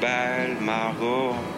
belle Margot.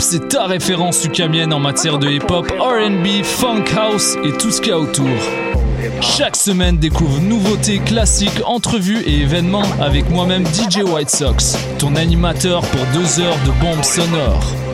C'est ta référence ukamienne en matière de hip-hop, RB, funk house et tout ce qu'il y a autour. Chaque semaine, découvre nouveautés, classiques, entrevues et événements avec moi-même DJ White Sox, ton animateur pour deux heures de bombes sonores.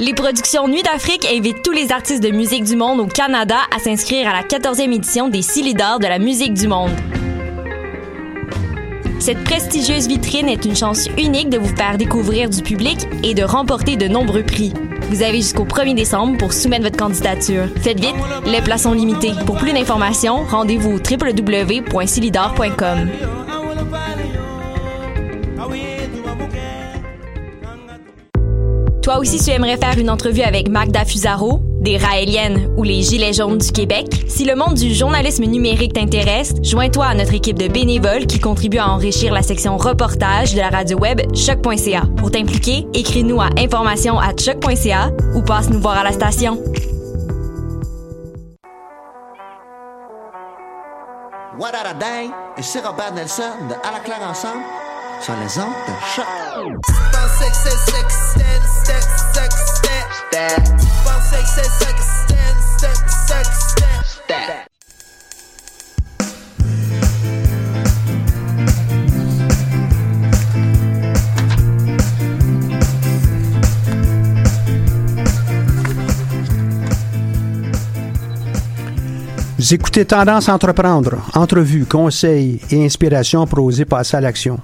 Les productions Nuit d'Afrique invitent tous les artistes de musique du monde au Canada à s'inscrire à la 14e édition des Silidors de la musique du monde. Cette prestigieuse vitrine est une chance unique de vous faire découvrir du public et de remporter de nombreux prix. Vous avez jusqu'au 1er décembre pour soumettre votre candidature. Faites vite, les places sont limitées. Pour plus d'informations, rendez-vous au www.silidor.com. Toi aussi, tu aimerais faire une entrevue avec Magda Fusaro, des Raéliennes ou les Gilets jaunes du Québec? Si le monde du journalisme numérique t'intéresse, joins-toi à notre équipe de bénévoles qui contribue à enrichir la section reportage de la radio web choc.ca. Pour t'impliquer, écris-nous à information à choc.ca ou passe nous voir à la station. Sur les. Vous écoutez Tendance Entreprendre, entrevues, conseils et inspirations pour oser passer à l'action.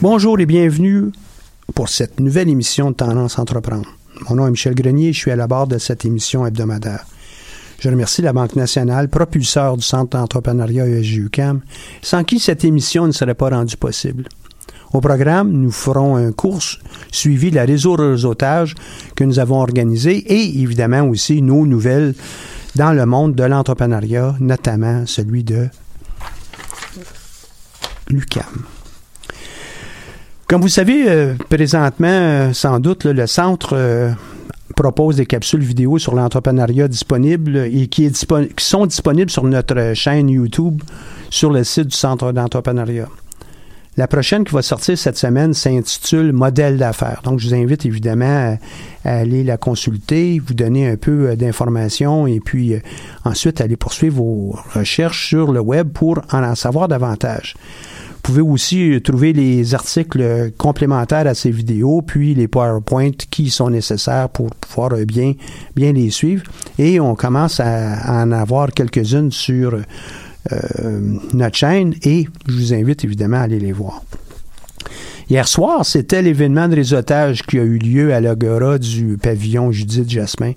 Bonjour et bienvenue pour cette nouvelle émission de Tendance Entreprendre. Mon nom est Michel Grenier et je suis à la barre de cette émission hebdomadaire. Je remercie la Banque nationale, propulseur du Centre d'entrepreneuriat ESG-UQAM, sans qui cette émission ne serait pas rendue possible. Au programme, nous ferons un cours suivi de la réseau réseautage que nous avons organisé et évidemment aussi nos nouvelles dans le monde de l'entrepreneuriat, notamment celui de l'UQAM. Comme vous savez, euh, présentement, euh, sans doute, le centre euh, propose des capsules vidéo sur l'entrepreneuriat disponibles et qui, sont disponibles sur notre chaîne YouTube sur le site du centre d'entrepreneuriat. La prochaine qui va sortir cette semaine s'intitule Modèle d'affaires. Donc, je vous invite évidemment à, aller la consulter, vous donner un peu d'informations et puis ensuite aller poursuivre vos recherches sur le web pour en savoir davantage. Vous pouvez aussi trouver les articles complémentaires à ces vidéos, puis les PowerPoint qui sont nécessaires pour pouvoir bien, bien les suivre. Et on commence à, en avoir quelques-unes sur euh, notre chaîne et je vous invite évidemment à aller les voir. Hier soir, c'était l'événement de réseautage qui a eu lieu à l'Agora du pavillon Judith Jasmin.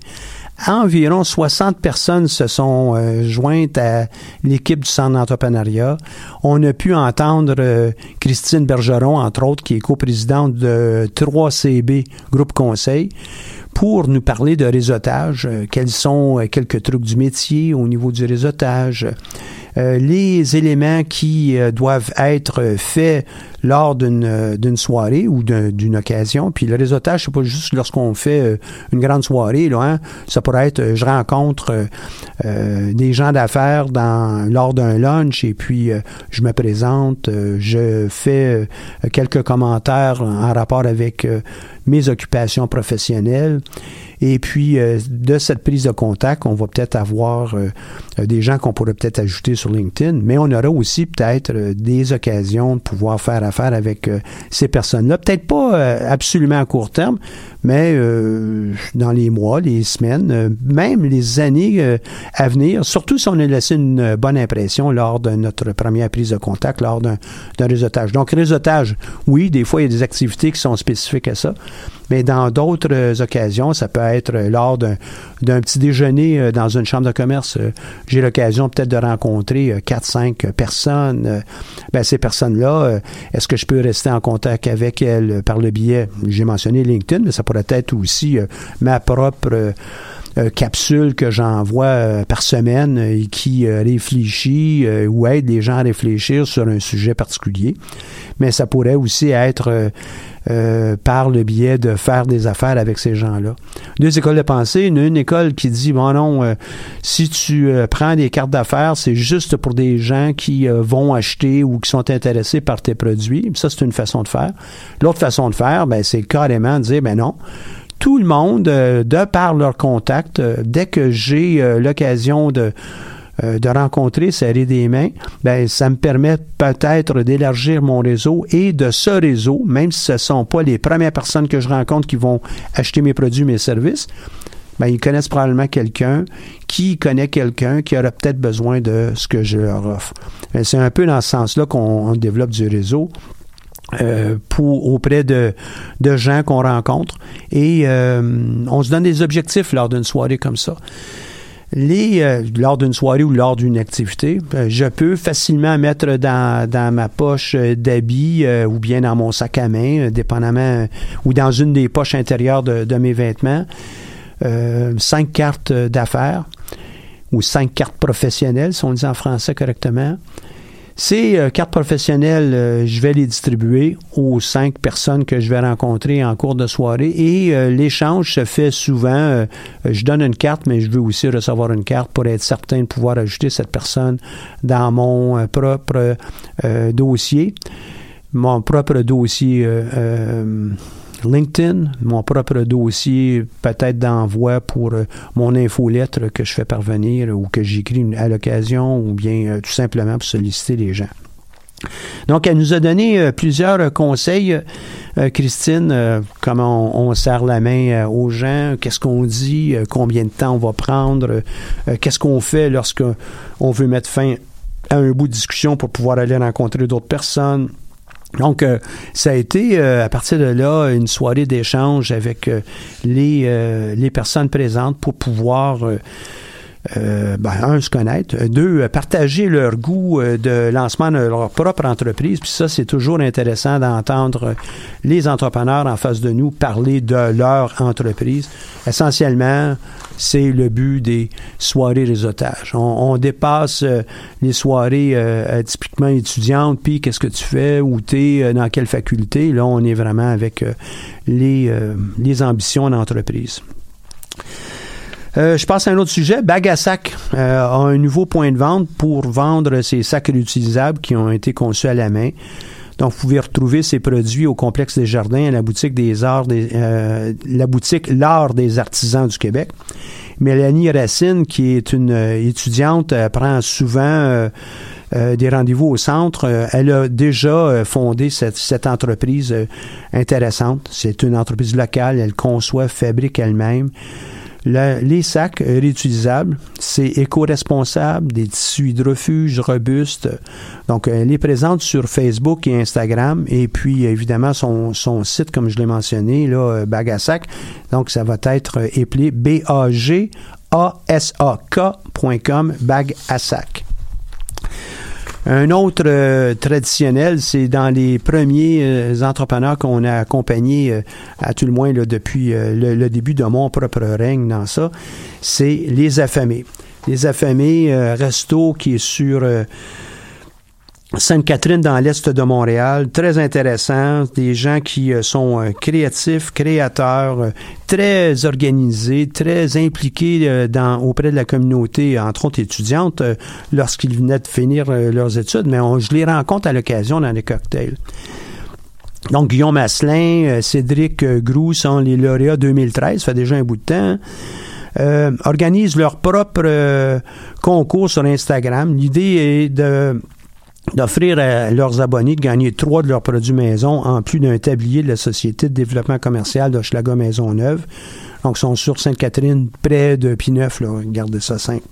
Environ 60 personnes se sont euh, jointes à l'équipe du Centre d'entrepreneuriat. On a pu entendre euh, Christine Bergeron, entre autres, qui est coprésidente de 3CB Groupe Conseil, pour nous parler de réseautage, euh, quels sont quelques trucs du métier au niveau du réseautage, les éléments qui doivent être faits lors d'une euh, soirée ou d'une occasion. Puis le réseautage, c'est pas juste lorsqu'on fait euh, une grande soirée. Là, hein. Ça pourrait être, euh, je rencontre des gens d'affaires lors d'un lunch et puis je me présente, je fais quelques commentaires en rapport avec mes occupations professionnelles. Et puis, de cette prise de contact, on va peut-être avoir des gens qu'on pourrait peut-être ajouter LinkedIn, mais on aura aussi peut-être des occasions de pouvoir faire faire avec euh, ces personnes-là. Peut-être pas euh, absolument à court terme, mais euh, dans les mois, les semaines, même les années à venir, surtout si on a laissé une bonne impression lors de notre première prise de contact, lors d'un réseautage. Donc, réseautage, oui, des fois, il y a des activités qui sont spécifiques à ça, mais dans d'autres occasions, ça peut être lors d'un petit déjeuner dans une chambre de commerce. J'ai l'occasion peut-être de rencontrer quatre, cinq personnes. Ben, ces personnes-là, est-ce que je peux rester en contact avec elle par le biais, j'ai mentionné LinkedIn, mais ça pourrait être aussi euh, ma propre euh, euh, capsule que j'envoie par semaine et qui réfléchit ou aide les gens à réfléchir sur un sujet particulier. Mais ça pourrait aussi être euh, par le biais de faire des affaires avec ces gens-là. Deux écoles de pensée. Une, une école qui dit, bon non, euh, si tu euh, prends des cartes d'affaires, c'est juste pour des gens qui vont acheter ou qui sont intéressés par tes produits. Ça, c'est une façon de faire. L'autre façon de faire, ben, c'est carrément de dire, ben non, tout le monde, de par leur contact, dès que j'ai l'occasion de euh, de rencontrer, serrer des mains, ben ça me permet peut-être d'élargir mon réseau et de ce réseau, même si ce ne sont pas les premières personnes que je rencontre qui vont acheter mes produits, mes services, ben, ils connaissent probablement quelqu'un qui connaît quelqu'un qui aurait peut-être besoin de ce que je leur offre. Ben, c'est un peu dans ce sens-là qu'on développe du réseau. Euh, pour auprès de, de gens qu'on rencontre et euh, on se donne des objectifs lors d'une soirée comme ça euh, lors d'une soirée ou lors d'une activité, euh, je peux facilement mettre dans, dans ma poche euh, d'habits ou bien dans mon sac à main, dépendamment, ou dans une des poches intérieures de, de mes vêtements, cinq cartes d'affaires ou cinq cartes professionnelles, si on dit en français correctement. Ces euh, cartes professionnelles, euh, je vais les distribuer aux cinq personnes que je vais rencontrer en cours de soirée et euh, l'échange se fait souvent. je donne une carte, mais je veux aussi recevoir une carte pour être certain de pouvoir ajouter cette personne dans mon propre dossier, mon propre dossier LinkedIn, mon propre dossier peut-être d'envoi pour euh, mon infolettre que je fais parvenir ou que j'écris à l'occasion ou bien euh, tout simplement pour solliciter les gens. Donc, elle nous a donné euh, plusieurs conseils, Christine, comment on, serre la main aux gens, qu'est-ce qu'on dit, combien de temps on va prendre, qu'est-ce qu'on fait lorsqu'on veut mettre fin à un bout de discussion pour pouvoir aller rencontrer d'autres personnes. Donc, euh, ça a été, euh, à partir de là, une soirée d'échange avec euh, les, les personnes présentes pour pouvoir euh, ben, un, se connaître. Deux, partager leur goût euh, de lancement de leur propre entreprise. Puis ça, c'est toujours intéressant d'entendre les entrepreneurs en face de nous parler de leur entreprise. Essentiellement, c'est le but des soirées réseautage. On, dépasse euh, les soirées typiquement étudiantes, puis qu'est-ce que tu fais, où tu es, dans quelle faculté. Là, on est vraiment avec les, les ambitions d'entreprise. Euh, je passe à un autre sujet. Bagasac euh, a un nouveau point de vente pour vendre ses sacs réutilisables qui ont été conçus à la main. Donc, vous pouvez retrouver ces produits au complexe des jardins à la boutique des arts des, euh, la boutique L'Art des artisans du Québec. Mélanie Racine, qui est une étudiante, prend souvent des rendez-vous au centre. elle a déjà fondé cette, cette entreprise intéressante. C'est une entreprise locale. Elle conçoit, fabrique elle-même. Les sacs réutilisables, c'est éco-responsable, des tissus hydrofuges robustes. Donc, elle est présente sur Facebook et Instagram. Et puis, évidemment, son, son site, comme je l'ai mentionné, là, Bag à sac. Donc, ça va être appelé B-A-G-A-S-A-K.com, bag à sac. Un autre euh, traditionnel, c'est dans les premiers euh, entrepreneurs qu'on a accompagnés, euh, à tout le moins là, depuis le, début de mon propre règne dans ça, c'est les affamés. Les affamés, resto qui est sur Sainte-Catherine dans l'est de Montréal, très intéressant, des gens qui euh, sont euh, créatifs, créateurs, euh, très organisés, très impliqués dans, auprès de la communauté, entre autres étudiantes, lorsqu'ils venaient de finir leurs études, mais on, je les rencontre à l'occasion dans les cocktails. Donc, Guillaume Asselin, Cédric Groux sont les lauréats 2013, ça fait déjà un bout de temps. organisent leur propre concours sur Instagram. L'idée est de d'offrir à leurs abonnés de gagner trois de leurs produits maison en plus d'un tablier de la Société de développement commercial d'Hochelaga Maisonneuve. Donc, ils sont sur Sainte-Catherine, près de Pineuf, là, gardez ça simple.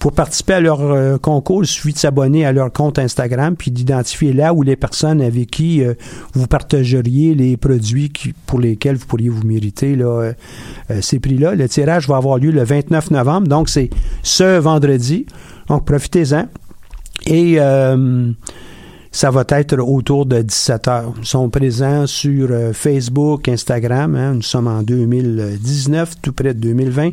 Pour participer à leur euh, concours, il suffit de s'abonner à leur compte Instagram puis d'identifier là où les personnes avec qui euh, vous partageriez les produits pour lesquels vous pourriez vous mériter là, euh, ces prix-là. Le tirage va avoir lieu le 29 novembre, donc c'est ce vendredi. Donc profitez-en. Et euh, ça va être autour de 17 heures. Ils sont présents sur euh, Facebook, Instagram. Hein. nous sommes en 2019, tout près de 2020.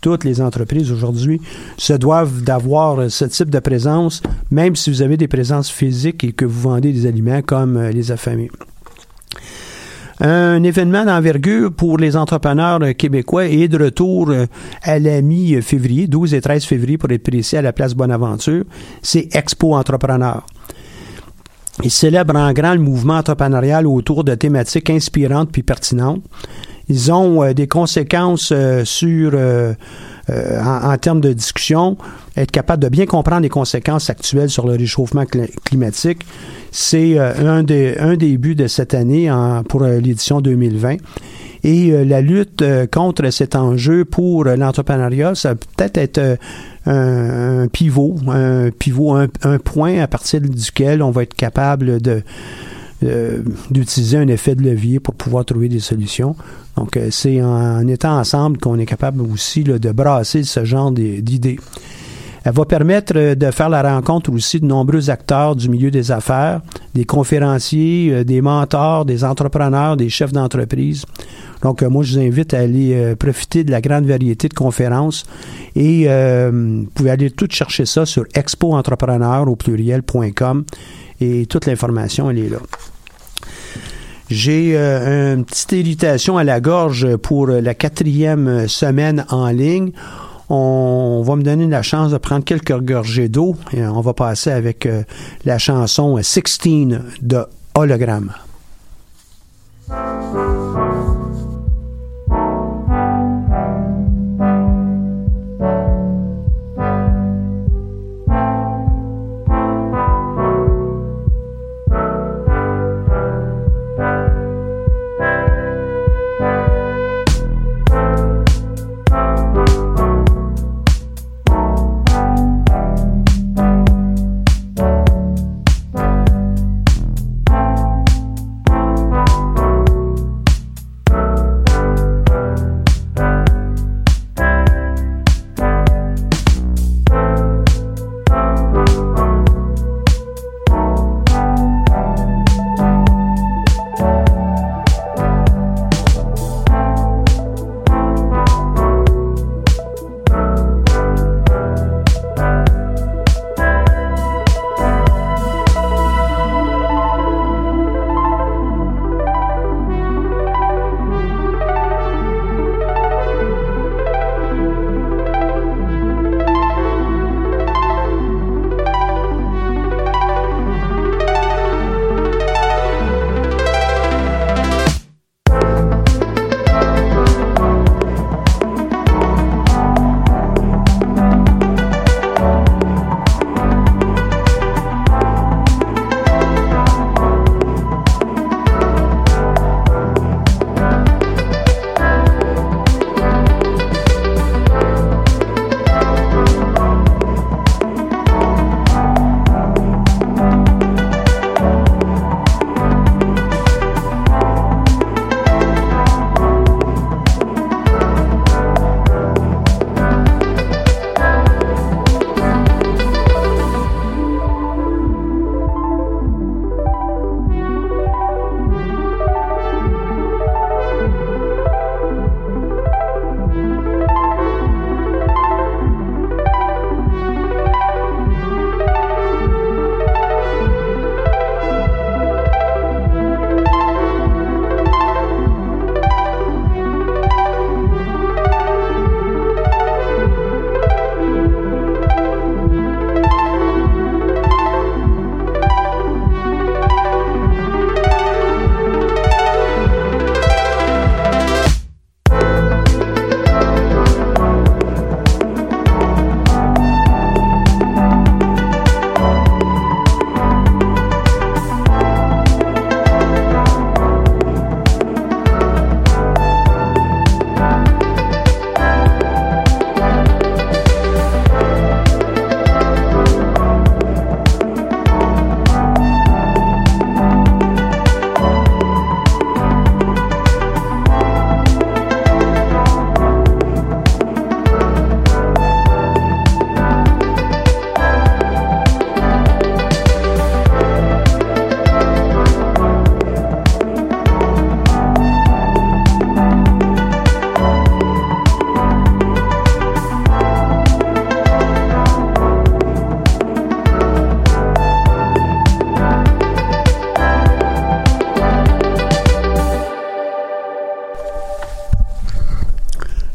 Toutes les entreprises aujourd'hui se doivent d'avoir ce type de présence, même si vous avez des présences physiques et que vous vendez des aliments comme euh, les affamés. Un événement d'envergure pour les entrepreneurs québécois est de retour euh, à la mi-février, 12 et 13 février pour être précis, à la place Bonaventure. C'est Expo Entrepreneur. Ils célèbrent en grand le mouvement entrepreneurial autour de thématiques inspirantes puis pertinentes. Ils ont euh, des conséquences euh, sur euh, en, termes de discussion, être capable de bien comprendre les conséquences actuelles sur le réchauffement climatique, c'est euh, un, des, un des buts de cette année pour euh, l'édition 2020. Et la lutte contre cet enjeu pour l'entrepreneuriat, ça peut peut-être être un, pivot, un pivot, un, point à partir duquel on va être capable de d'utiliser un effet de levier pour pouvoir trouver des solutions. Donc, euh, c'est en, étant ensemble qu'on est capable aussi de brasser ce genre d'idées. Elle va permettre euh, de faire la rencontre aussi de nombreux acteurs du milieu des affaires, des conférenciers, euh, des mentors, des entrepreneurs, des chefs d'entreprise. Donc, moi, je vous invite à aller profiter de la grande variété de conférences et vous pouvez aller tout chercher ça sur expoentrepreneur au pluriel.com et toute l'information, elle est là. J'ai euh, une petite irritation à la gorge pour la quatrième semaine en ligne. On, va me donner la chance de prendre quelques gorgées d'eau et on va passer avec euh, la chanson 16 de Hologramme.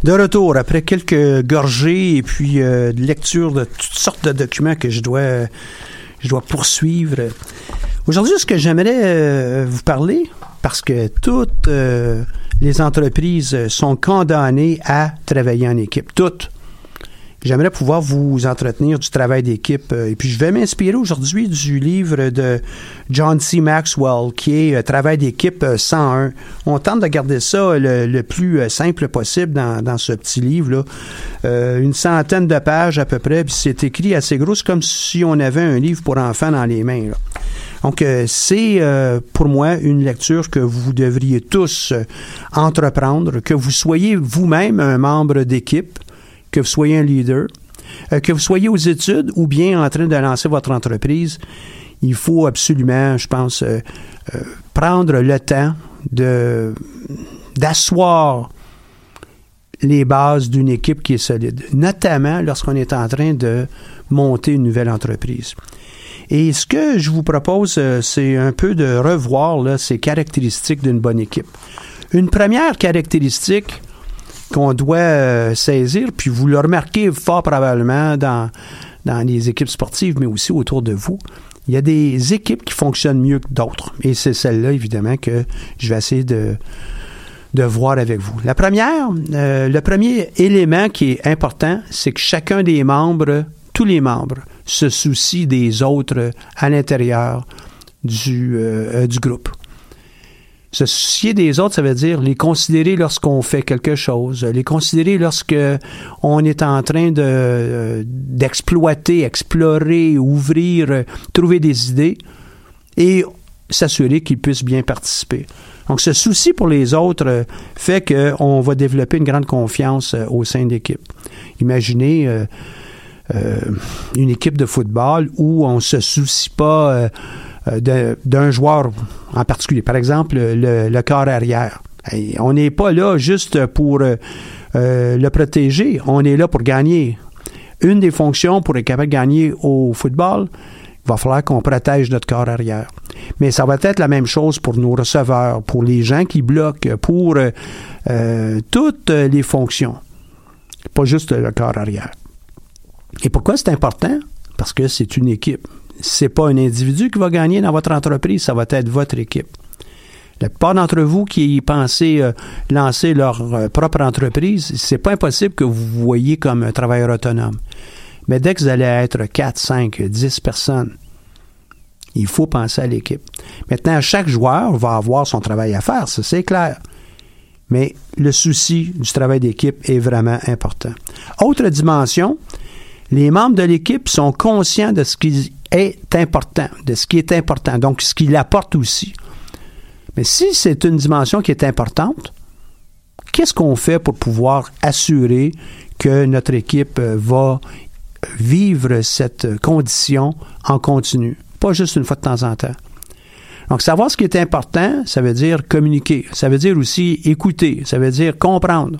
De retour après quelques gorgées et puis euh, lecture de toutes sortes de documents que je dois, je dois poursuivre. Aujourd'hui, ce que j'aimerais euh, vous parler, parce que toutes euh, les entreprises sont condamnées à travailler en équipe, toutes. J'aimerais pouvoir vous entretenir du travail d'équipe. euh, Et puis, je vais m'inspirer aujourd'hui du livre de John C. Maxwell, qui est euh, Travail d'équipe euh, 101. On tente de garder ça le, le plus euh, simple possible dans, dans ce petit livre-là. Euh, une centaine de pages à peu près, puis c'est écrit assez gros. C'est comme si on avait un livre pour enfants dans les mains. Donc, euh, c'est euh, pour moi une lecture que vous devriez tous euh, entreprendre, que vous soyez vous-même un membre d'équipe, que vous soyez un leader, euh, que vous soyez aux études ou bien en train de lancer votre entreprise. Il faut absolument, je pense, euh, euh, prendre le temps de d'asseoir les bases d'une équipe qui est solide, notamment lorsqu'on est en train de monter une nouvelle entreprise. Et ce que je vous propose, c'est un peu de revoir là, ces caractéristiques d'une bonne équipe. Une première caractéristique qu'on doit euh, saisir, puis vous le remarquez fort probablement dans, dans les équipes sportives, mais aussi autour de vous, il y a des équipes qui fonctionnent mieux que d'autres. Et c'est celle-là, évidemment, que je vais essayer de, de voir avec vous. La première, euh, le premier élément qui est important, c'est que chacun des membres, tous les membres, se soucient des autres à l'intérieur du, euh, euh, du groupe. Se soucier des autres, ça veut dire les considérer lorsqu'on fait quelque chose, les considérer lorsque on est en train euh, d'exploiter, explorer, ouvrir, euh, trouver des idées et s'assurer qu'ils puissent bien participer. Donc, ce souci pour les autres euh, fait qu'on va développer une grande confiance au sein de. Imaginez une équipe de football où on se soucie pas d'un joueur en particulier. Par exemple, le, corps arrière. On n'est pas là juste pour euh, euh, le protéger, on est là pour gagner. Une des fonctions pour être capable de gagner au football, il va falloir qu'on protège notre corps arrière. Mais ça va être la même chose pour nos receveurs, pour les gens qui bloquent, pour euh, euh, toutes les fonctions. Pas juste le corps arrière. Et pourquoi c'est important? Parce que c'est une équipe. C'est pas un individu qui va gagner dans votre entreprise, ça va être votre équipe. La plupart d'entre vous qui pensez euh, lancer leur euh, propre entreprise, c'est pas impossible que vous voyez comme un travailleur autonome. Mais dès que vous allez être 4, 5, 10 personnes, il faut penser à l'équipe. Maintenant, chaque joueur va avoir son travail à faire, ça c'est clair. Mais le souci du travail d'équipe est vraiment important. Autre dimension, les membres de l'équipe sont conscients de ce qui est important, de ce qui est important, donc ce qu'il apporte aussi. Mais si c'est une dimension qui est importante, qu'est-ce qu'on fait pour pouvoir assurer que notre équipe euh, va vivre cette condition en continu, pas juste une fois de temps en temps? Donc, savoir ce qui est important, ça veut dire communiquer. Ça veut dire aussi écouter. Ça veut dire comprendre.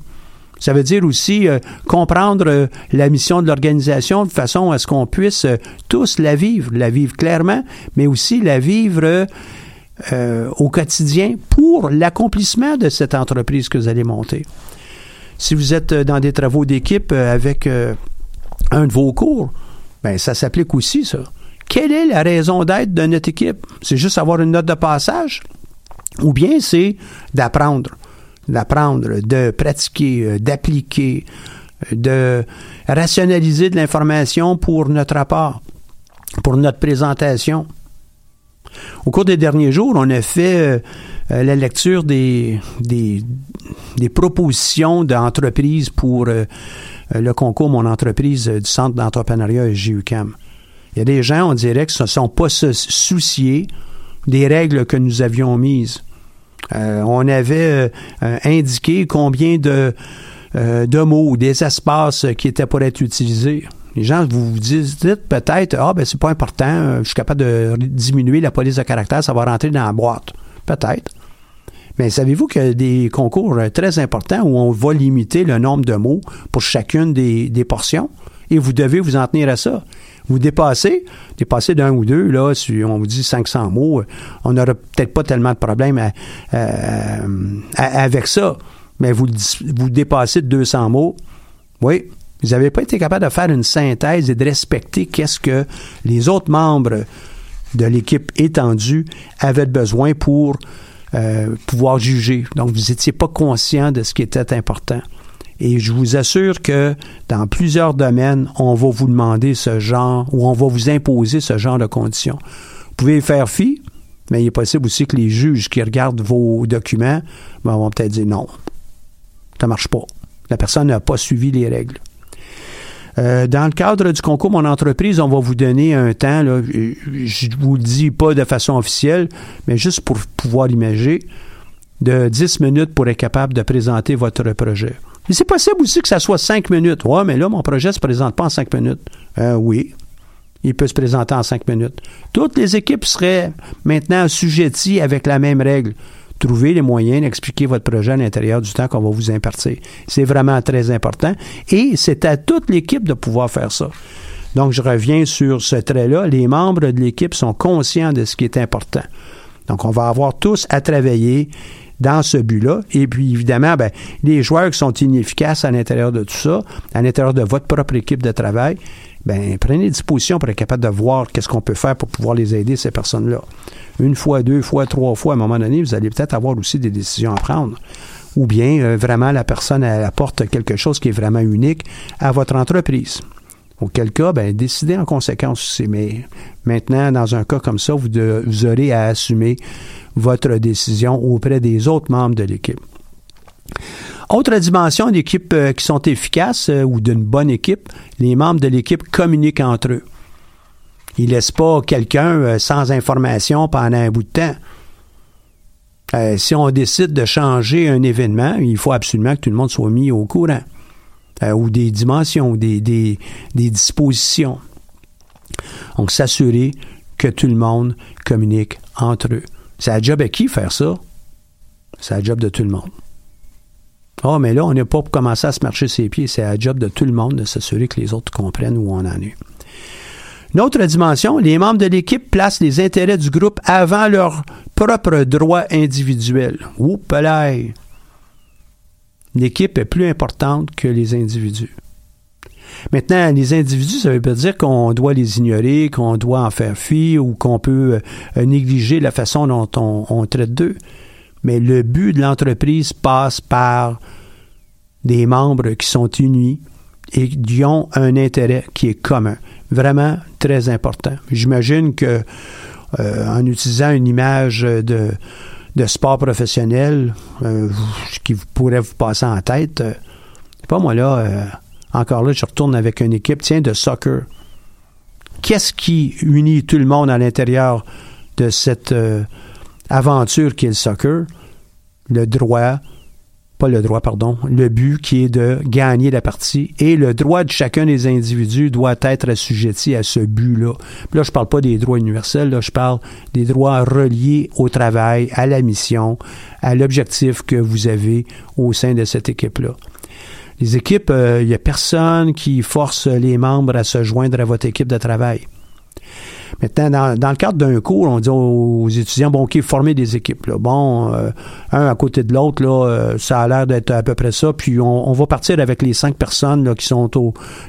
Ça veut dire aussi euh, comprendre euh, la mission de l'organisation de façon à ce qu'on puisse euh, tous la vivre, la vivre clairement, mais aussi la vivre au quotidien pour l'accomplissement de cette entreprise que vous allez monter. Si vous êtes dans des travaux d'équipe avec un de vos cours, ben ça s'applique aussi ça. Quelle est la raison d'être de notre équipe? C'est juste avoir une note de passage ou bien c'est d'apprendre, d'apprendre, de pratiquer, euh, d'appliquer, euh, de rationaliser de l'information pour notre rapport, pour notre présentation. Au cours des derniers jours, on a fait euh, la lecture des, des, propositions d'entreprises pour le concours Mon entreprise du Centre d'entrepreneuriat JUCAM. Il y a des gens, on dirait, qui ne se sont pas souciés des règles que nous avions mises. Euh, on avait euh, indiqué combien de, euh, de mots, des espaces qui étaient pour être utilisés. Les gens vous dites peut-être, ah ben c'est pas important, je suis capable de diminuer la police de caractère, ça va rentrer dans la boîte. Peut-être. Mais savez-vous qu'il y a des concours très importants où on va limiter le nombre de mots pour chacune des, des portions? Et vous devez vous en tenir à ça. Vous dépassez, dépassez d'un ou deux, là, si on vous dit 500 mots, on n'aura peut-être pas tellement de problème à- à- à- avec ça. mais vous, vous dépassez de 200 mots. Oui, vous n'avez pas été capable de faire une synthèse et de respecter qu'est-ce que les autres membres de l'équipe étendue avaient besoin pour euh, pouvoir juger. Donc, vous n'étiez pas conscient de ce qui était important. Et je vous assure que dans plusieurs domaines, on va vous demander ce genre ou on va vous imposer ce genre de conditions. Vous pouvez faire fi, mais il est possible aussi que les juges qui regardent vos documents ben, vont peut-être dire non, ça ne marche pas. La personne n'a pas suivi les règles. Euh, dans le cadre du concours Mon entreprise, on va vous donner un temps, je ne vous le dis pas de façon officielle, mais juste pour pouvoir l'imager, de 10 minutes pour être capable de présenter votre projet. Et c'est possible aussi que ça soit 5 minutes. Ouais, mais là, mon projet ne se présente pas en 5 minutes. Euh, oui, il peut se présenter en 5 minutes. Toutes les équipes seraient maintenant assujetties avec la même règle trouver les moyens d'expliquer votre projet à l'intérieur du temps qu'on va vous impartir. C'est vraiment très important et c'est à toute l'équipe de pouvoir faire ça. Donc, je reviens sur ce trait-là. Les membres de l'équipe sont conscients de ce qui est important. Donc, on va avoir tous à travailler dans ce but-là. Et puis, évidemment, ben, les joueurs qui sont inefficaces à l'intérieur de tout ça, à l'intérieur de votre propre équipe de travail, ben, prenez disposition pour être capable de voir qu'est-ce qu'on peut faire pour pouvoir les aider, ces personnes-là une fois, deux fois, trois fois, à un moment donné, vous allez peut-être avoir aussi des décisions à prendre. Ou bien euh, vraiment la personne apporte quelque chose qui est vraiment unique à votre entreprise. Auquel cas, ben, décidez en conséquence. Mais maintenant, dans un cas comme ça, vous, aurez à assumer votre décision auprès des autres membres de l'équipe. Autre dimension d'équipes euh, qui sont efficaces euh, ou d'une bonne équipe, les membres de l'équipe communiquent entre eux. Il laisse pas quelqu'un euh, sans information pendant un bout de temps. Si on décide de changer un événement, il faut absolument que tout le monde soit mis au courant. Euh, ou des dimensions, des, des, des dispositions. Donc, s'assurer que tout le monde communique entre eux. C'est la job à qui faire ça? C'est la job de tout le monde. oh, mais là, on n'est pas pour commencer à se marcher ses pieds. C'est la job de tout le monde de s'assurer que les autres comprennent où on en est. Une autre dimension, les membres de l'équipe placent les intérêts du groupe avant leurs propres droits individuels. Oups, L'équipe est plus importante que les individus. Maintenant, les individus, ça veut pas dire qu'on doit les ignorer, qu'on doit en faire fi ou qu'on peut euh, négliger la façon dont on, traite d'eux. Mais le but de l'entreprise passe par des membres qui sont unis et qui ont un intérêt qui est commun vraiment très important. J'imagine que euh, en utilisant une image de, de sport professionnel euh, qui pourrait vous passer en tête, euh, pas moi là, encore là, je retourne avec une équipe, tiens, de soccer. Qu'est-ce qui unit tout le monde à l'intérieur de cette aventure qui est le soccer? Le droit pas le droit, pardon, le but qui est de gagner la partie et le droit de chacun des individus doit être assujetti à ce but-là. Là, je parle pas des droits universels, là, je parle des droits reliés au travail, à la mission, à l'objectif que vous avez au sein de cette équipe-là. Les équipes, il euh, n'y a personne qui force les membres à se joindre à votre équipe de travail. Maintenant, dans, le cadre d'un cours, on dit aux étudiants, bon, OK, former des équipes. Bon, euh, un à côté de l'autre, là, euh, ça a l'air d'être à peu près ça. Puis on, va partir avec les cinq personnes là, qui sont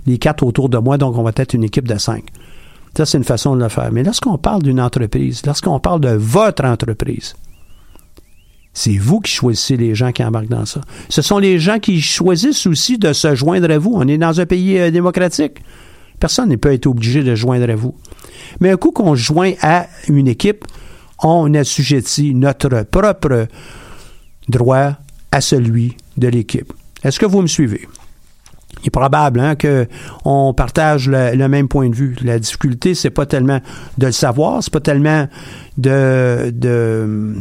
les quatre autour de moi, donc on va être une équipe de cinq. Ça, c'est une façon de le faire. Mais lorsqu'on parle d'une entreprise, lorsqu'on parle de votre entreprise, c'est vous qui choisissez les gens qui embarquent dans ça. Ce sont les gens qui choisissent aussi de se joindre à vous. On est dans un pays euh, démocratique. Personne ne peut être obligé de joindre à vous. Mais un coup qu'on joint à une équipe, on assujettit notre propre droit à celui de l'équipe. Est-ce que vous me suivez? Il est probable hein, qu'on partage le, même point de vue. La difficulté, c'est pas tellement de le savoir, c'est pas tellement de, de,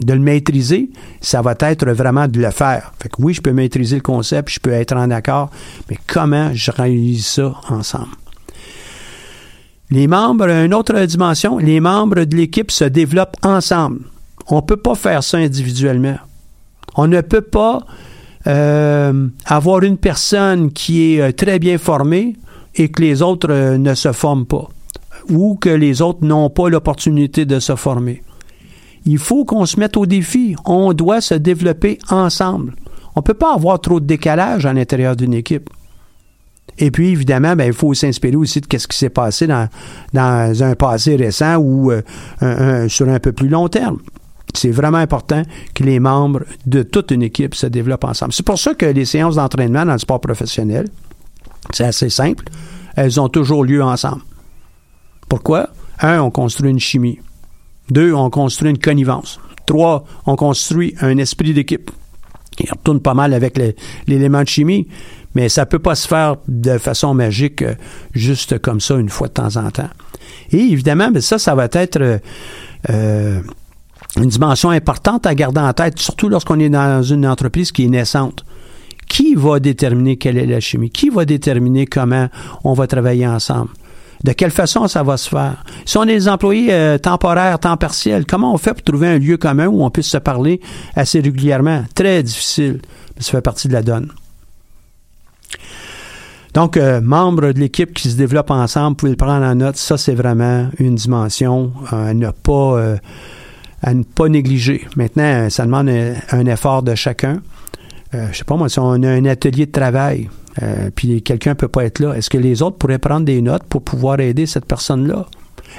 de, le maîtriser, ça va être vraiment de le faire. Fait que oui, je peux maîtriser le concept, je peux être en accord, mais comment je réalise ça ensemble? Les membres, une autre dimension, les membres de l'équipe se développent ensemble. On ne peut pas faire ça individuellement. On ne peut pas euh, avoir une personne qui est euh, très bien formée et que les autres euh, ne se forment pas ou que les autres n'ont pas l'opportunité de se former. Il faut qu'on se mette au défi. On doit se développer ensemble. On ne peut pas avoir trop de décalage à l'intérieur d'une équipe. Et puis, évidemment, ben, il faut s'inspirer aussi de ce qui s'est passé dans, dans un passé récent ou sur un peu plus long terme. C'est vraiment important que les membres de toute une équipe se développent ensemble. C'est pour ça que les séances d'entraînement dans le sport professionnel, c'est assez simple, elles ont toujours lieu ensemble. Pourquoi? Un, on construit une chimie. Deux, on construit une connivence. Trois, on construit un esprit d'équipe. Il retourne pas mal avec l'élément de chimie, mais ça peut pas se faire de façon magique, euh, juste comme ça, une fois de temps en temps. Et évidemment, mais ça, ça va être euh, euh, une dimension importante à garder en tête, surtout lorsqu'on est dans une entreprise qui est naissante. Qui va déterminer quelle est la chimie? Qui va déterminer comment on va travailler ensemble? De quelle façon ça va se faire? Si on est des employés euh, temporaires, temps partiel, comment on fait pour trouver un lieu commun où on puisse se parler assez régulièrement? Très difficile. Ça fait partie de la donne. Donc, euh, membres de l'équipe qui se développent ensemble, vous pouvez le prendre en note. Ça, c'est vraiment une dimension à ne pas, à ne pas négliger. Maintenant, ça demande un, effort de chacun. Euh, je sais pas moi, si on a un atelier de travail, euh, puis quelqu'un peut pas être là, est-ce que les autres pourraient prendre des notes pour pouvoir aider cette personne-là?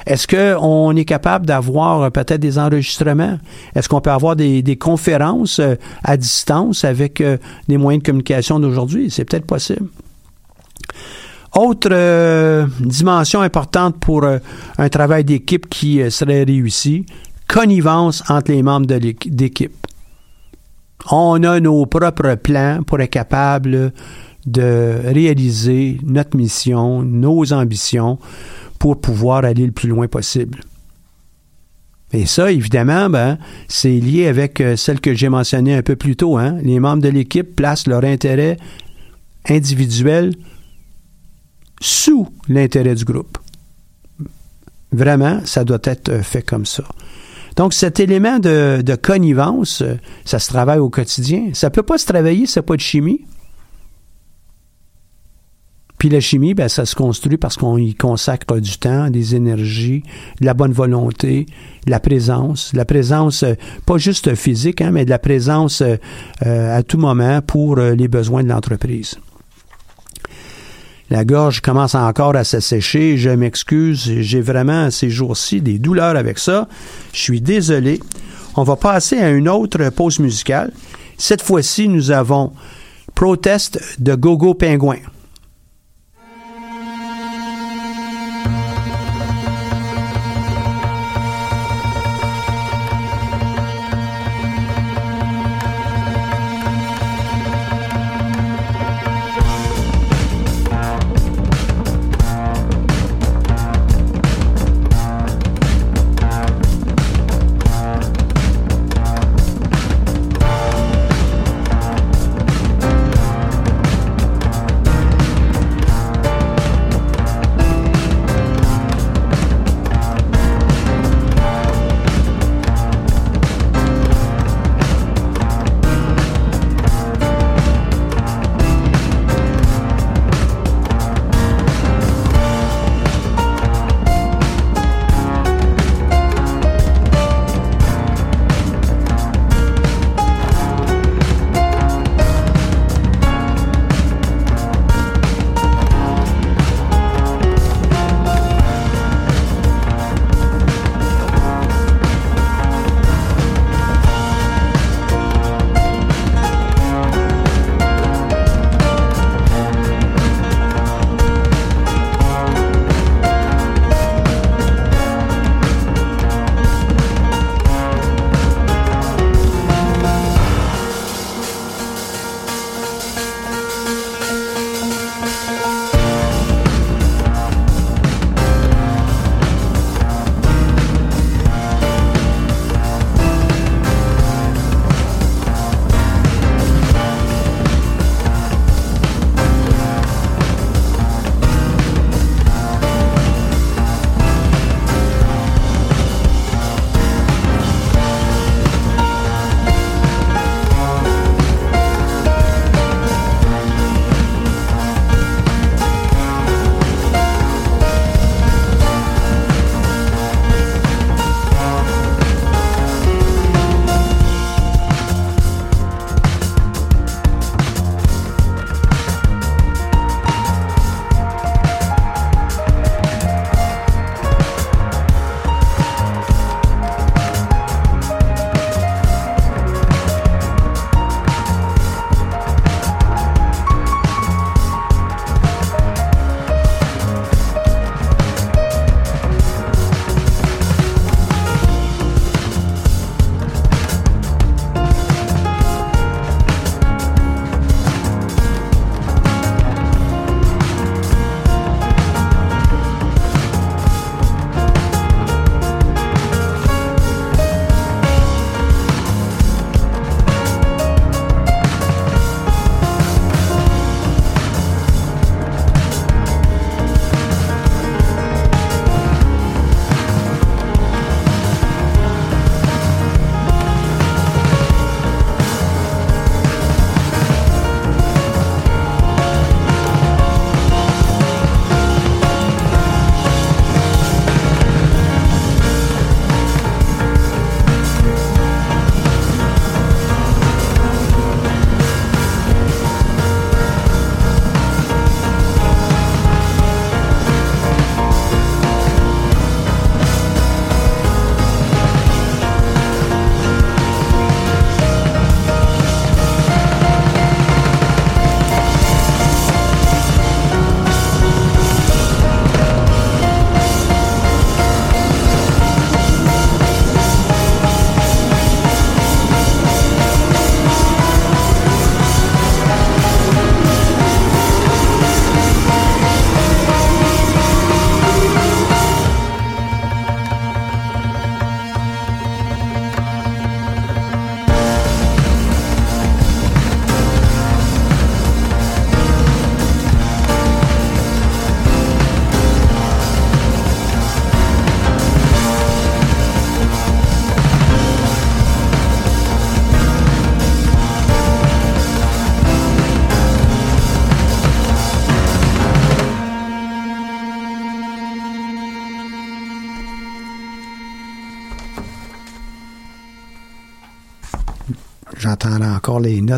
Est-ce qu'on est capable d'avoir euh, peut-être des enregistrements? Est-ce qu'on peut avoir des, conférences euh, à distance avec des moyens de communication d'aujourd'hui? C'est peut-être possible. Autre dimension importante pour un travail d'équipe qui serait réussi, connivence entre les membres d'équipe. On a nos propres plans pour être capable de réaliser notre mission, nos ambitions pour pouvoir aller le plus loin possible. Et ça, évidemment, ben, c'est lié avec euh, celle que j'ai mentionnée un peu plus tôt. Hein. Les membres de l'équipe placent leur intérêt individuel sous l'intérêt du groupe. Vraiment, ça doit être fait comme ça. Donc, cet élément de, connivence, euh, ça se travaille au quotidien. Ça ne peut pas se travailler si pas de chimie. Puis la chimie, ben, ça se construit parce qu'on y consacre du temps, des énergies, de la bonne volonté, de la présence. La présence, euh, pas juste physique, hein, mais de la présence euh, à tout moment pour les besoins de l'entreprise. La gorge commence encore à s'assécher. Je m'excuse. J'ai vraiment ces jours-ci des douleurs avec ça. Je suis désolé. On va passer à une autre pause musicale. Cette fois-ci, nous avons Protest de Gogo Pingouin.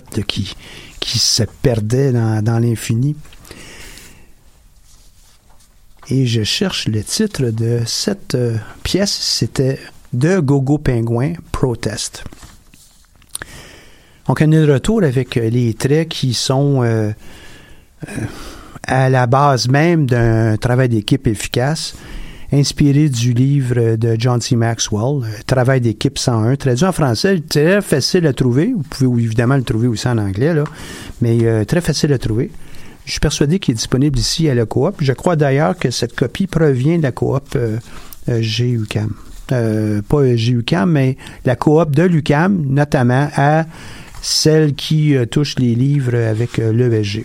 Qui, qui se perdaient dans, dans l'infini. Et je cherche le titre de cette euh, pièce. C'était De Gogo Penguin Protest. Donc, on est de retour avec euh, les traits qui sont euh, à la base même d'un travail d'équipe efficace, inspiré du livre de John C. Maxwell, euh, Travail d'équipe 101, traduit en français, très facile à trouver. Vous pouvez évidemment le trouver aussi en anglais, mais euh, très facile à trouver. Je suis persuadé qu'il est disponible ici à la coop. Je crois d'ailleurs que cette copie provient de la coop euh, euh, GUCAM. Euh, pas GUCAM, mais la coop de l'UCAM, notamment à celle qui touche les livres avec l'ESG.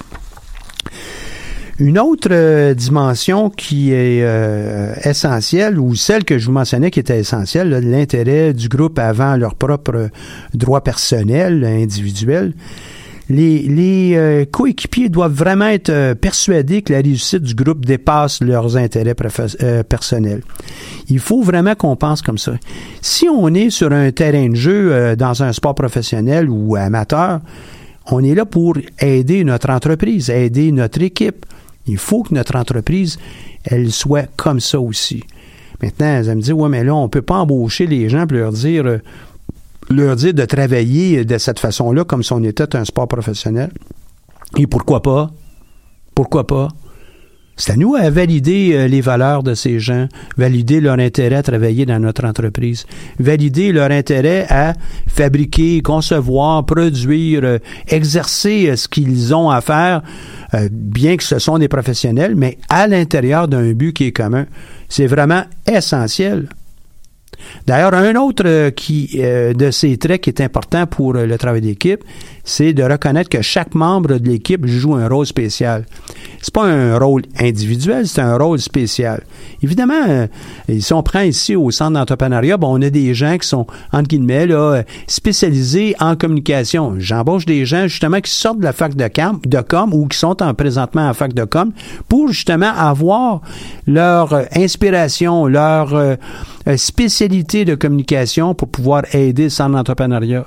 Une autre euh, dimension qui est euh, essentielle, ou celle que je vous mentionnais qui était essentielle, l'intérêt du groupe avant leur propre droit personnel, individuel, les, euh, coéquipiers doivent vraiment être persuadés que la réussite du groupe dépasse leurs intérêts personnels. Il faut vraiment qu'on pense comme ça. Si on est sur un terrain de jeu dans un sport professionnel ou amateur, on est là pour aider notre entreprise, aider notre équipe. Il faut que notre entreprise, elle soit comme ça aussi. Maintenant, elle me dit, ouais, mais là, on peut pas embaucher les gens pour leur dire, euh, leur dire de travailler de cette façon-là, comme si on était un sport professionnel. Et pourquoi pas? Pourquoi pas? C'est à nous à valider euh, les valeurs de ces gens, valider leur intérêt à travailler dans notre entreprise, valider leur intérêt à fabriquer, concevoir, produire, euh, exercer euh, ce qu'ils ont à faire, bien que ce sont des professionnels, mais à l'intérieur d'un but qui est commun. C'est vraiment essentiel. D'ailleurs, un autre qui, de ces traits qui est important pour le travail d'équipe, c'est de reconnaître que chaque membre de l'équipe joue un rôle spécial. C'est pas un rôle individuel, c'est un rôle spécial. Évidemment, euh, si on prend ici au centre d'entrepreneuriat, bon, on a des gens qui sont, entre guillemets, là, spécialisés en communication. J'embauche des gens, justement, qui sortent de la fac de, cam, de com ou qui sont en présentement à la fac de com pour, justement, avoir leur euh, inspiration, leur euh, euh, spécialité de communication pour pouvoir aider le centre d'entrepreneuriat.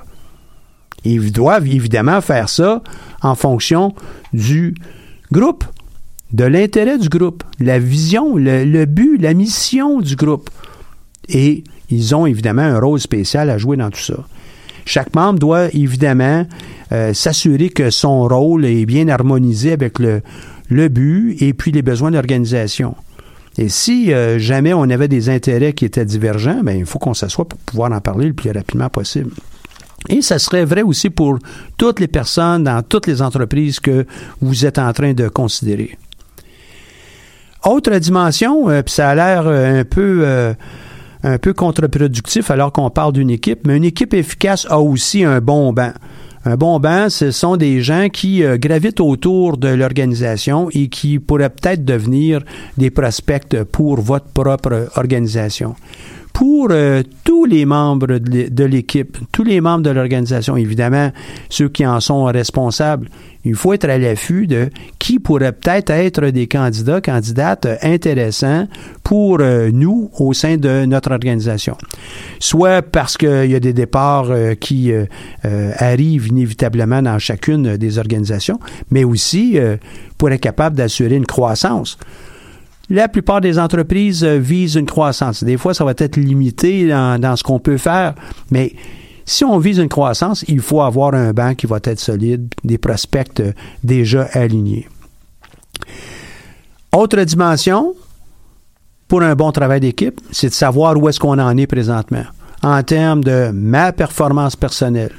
Ils doivent évidemment faire ça en fonction du groupe, de l'intérêt du groupe, la vision, le, but, la mission du groupe. Et ils ont évidemment un rôle spécial à jouer dans tout ça. Chaque membre doit évidemment euh, s'assurer que son rôle est bien harmonisé avec le, le but et puis les besoins de l'organisation. Et si euh, jamais on avait des intérêts qui étaient divergents, ben, il faut qu'on s'assoie pour pouvoir en parler le plus rapidement possible. Et ça serait vrai aussi pour toutes les personnes dans toutes les entreprises que vous êtes en train de considérer. Autre dimension, euh, puis ça a l'air euh, un peu euh, un peu contre-productif alors qu'on parle d'une équipe, mais une équipe efficace a aussi un bon banc. Un bon banc, ce sont des gens qui gravitent autour de l'organisation et qui pourraient peut-être devenir des prospects pour votre propre organisation pour euh, tous les membres de l'é- de l'équipe, tous les membres de l'organisation, évidemment, ceux qui en sont responsables, il faut être à l'affût de qui pourrait peut-être être des candidats, candidates euh, intéressants pour euh, nous au sein de notre organisation. Soit parce qu'il y a des départs qui arrivent inévitablement dans chacune des organisations, mais aussi pour être capable d'assurer une croissance. La plupart des entreprises euh, visent une croissance. Des fois, ça va être limité dans, ce qu'on peut faire, mais si on vise une croissance, il faut avoir un banc qui va être solide, des prospects euh, déjà alignés. Autre dimension pour un bon travail d'équipe, c'est de savoir où est-ce qu'on en est présentement en termes de ma performance personnelle,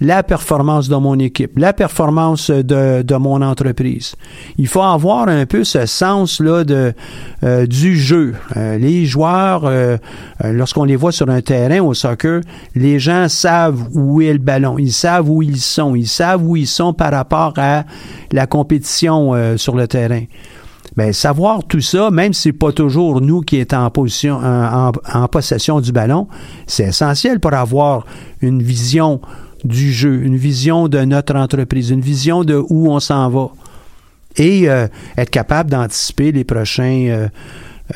la performance de mon équipe, la performance de, de mon entreprise. Il faut avoir un peu ce sens-là de, euh, du jeu. Euh, les joueurs, euh, euh, lorsqu'on les voit sur un terrain au soccer, les gens savent où est le ballon, ils savent où ils sont, ils savent où ils sont par rapport à la compétition euh, sur le terrain. Ben, savoir tout ça, même si c'est pas toujours nous qui est en- en possession du ballon, c'est essentiel pour avoir une vision du jeu, une vision de notre entreprise, une vision de où on s'en va. Et euh, être capable d'anticiper les prochains, euh,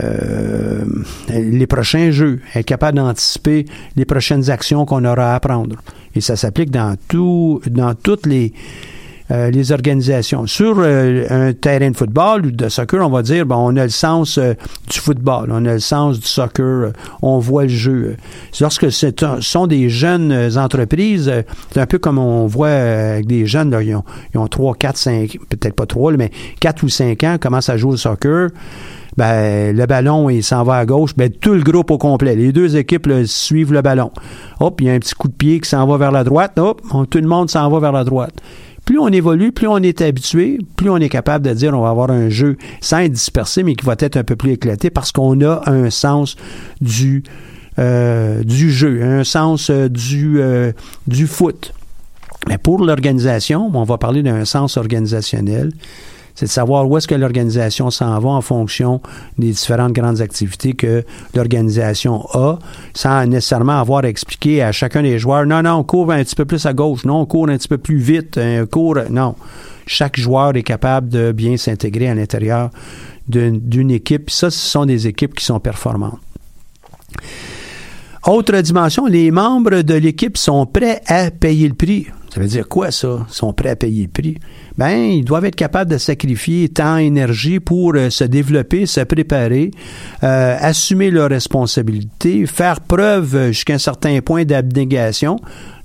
euh, les prochains jeux, être capable d'anticiper les prochaines actions qu'on aura à prendre. Et ça s'applique dans tout, dans toutes les, euh, les organisations. Sur euh, un terrain de football ou de soccer, on va dire, bon, on a le sens du football, on a le sens du soccer, on voit le jeu. Lorsque ce sont des jeunes entreprises, c'est un peu comme on voit avec des jeunes, là, ils, ont, ils ont 3, 4, 5, peut-être pas 3, mais 4 ou 5 ans, commencent à jouer au soccer ben, le ballon, il s'en va à gauche, ben, tout le groupe au complet. Les deux équipes suivent le ballon. Hop, il y a un petit coup de pied qui s'en va vers la droite. Hop, tout le monde s'en va vers la droite. Plus on évolue, plus on est habitué, plus on est capable de dire on va avoir un jeu sans être dispersé, mais qui va être un peu plus éclaté parce qu'on a un sens du, euh, du jeu, un sens euh, du, euh, du foot. Mais pour l'organisation, on va parler d'un sens organisationnel c'est de savoir où est-ce que l'organisation s'en va en fonction des différentes grandes activités que l'organisation a, sans nécessairement avoir expliqué à chacun des joueurs, non, non, on court un petit peu plus à gauche, non, on court un petit peu plus vite, on court, non. Chaque joueur est capable de bien s'intégrer à l'intérieur d'une équipe. Ça, ce sont des équipes qui sont performantes. Autre dimension, les membres de l'équipe sont prêts à payer le prix. Ça veut dire quoi, ça? Ils sont prêts à payer le prix? Ben, ils doivent être capables de sacrifier temps, énergie pour euh, se développer, se préparer, euh, assumer leurs responsabilités, faire preuve jusqu'à un certain point d'abnégation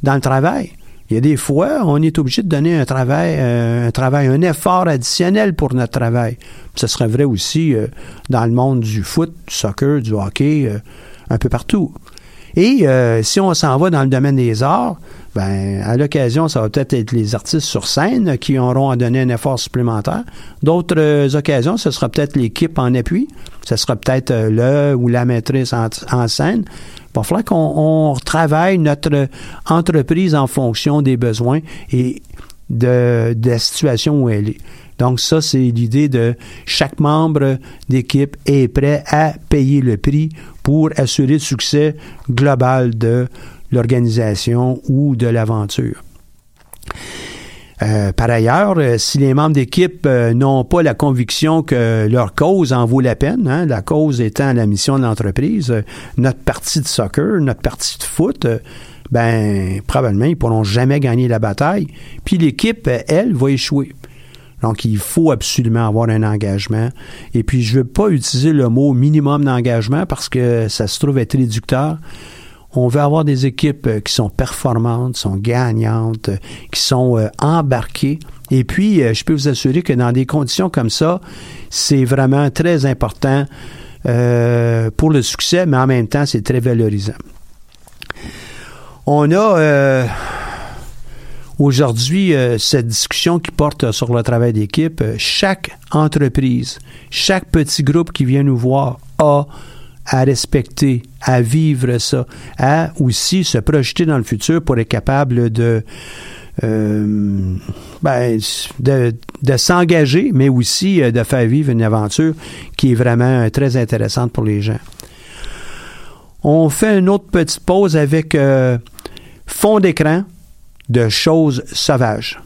dans le travail. Il y a des fois, on est obligé de donner un travail, euh, un travail, un effort additionnel pour notre travail. Ce serait vrai aussi dans le monde du foot, du soccer, du hockey, un peu partout. Et si on s'en va dans le domaine des arts, ben, à l'occasion, ça va peut-être être les artistes sur scène qui auront à donner un effort supplémentaire. D'autres euh, occasions, ce sera peut-être l'équipe en appui. Ce sera peut-être euh, le ou la maîtrise en, scène. Il va falloir qu'on travaille notre entreprise en fonction des besoins et de, de la situation où elle est. Donc ça, c'est l'idée de chaque membre d'équipe est prêt à payer le prix pour assurer le succès global de l'organisation ou de l'aventure. Euh, par ailleurs, euh, si les membres d'équipe euh, n'ont pas la conviction que leur cause en vaut la peine, hein, la cause étant la mission de l'entreprise, notre partie de soccer, notre partie de foot, ben probablement ils pourront jamais gagner la bataille. Puis l'équipe, elle, va échouer. Donc, il faut absolument avoir un engagement. Et puis, je ne veux pas utiliser le mot minimum d'engagement parce que ça se trouve être réducteur on veut avoir des équipes euh, qui sont performantes, sont gagnantes, euh, qui sont euh, embarquées. Et puis, je peux vous assurer que dans des conditions comme ça, c'est vraiment très important pour le succès, mais en même temps, c'est très valorisant. On a aujourd'hui cette discussion qui porte sur le travail d'équipe. Chaque entreprise, chaque petit groupe qui vient nous voir a à respecter, à vivre ça, à aussi se projeter dans le futur pour être capable de euh, ben, de, s'engager, mais aussi euh, de faire vivre une aventure qui est vraiment euh, très intéressante pour les gens. On fait une autre petite pause avec fond d'écran de choses sauvages.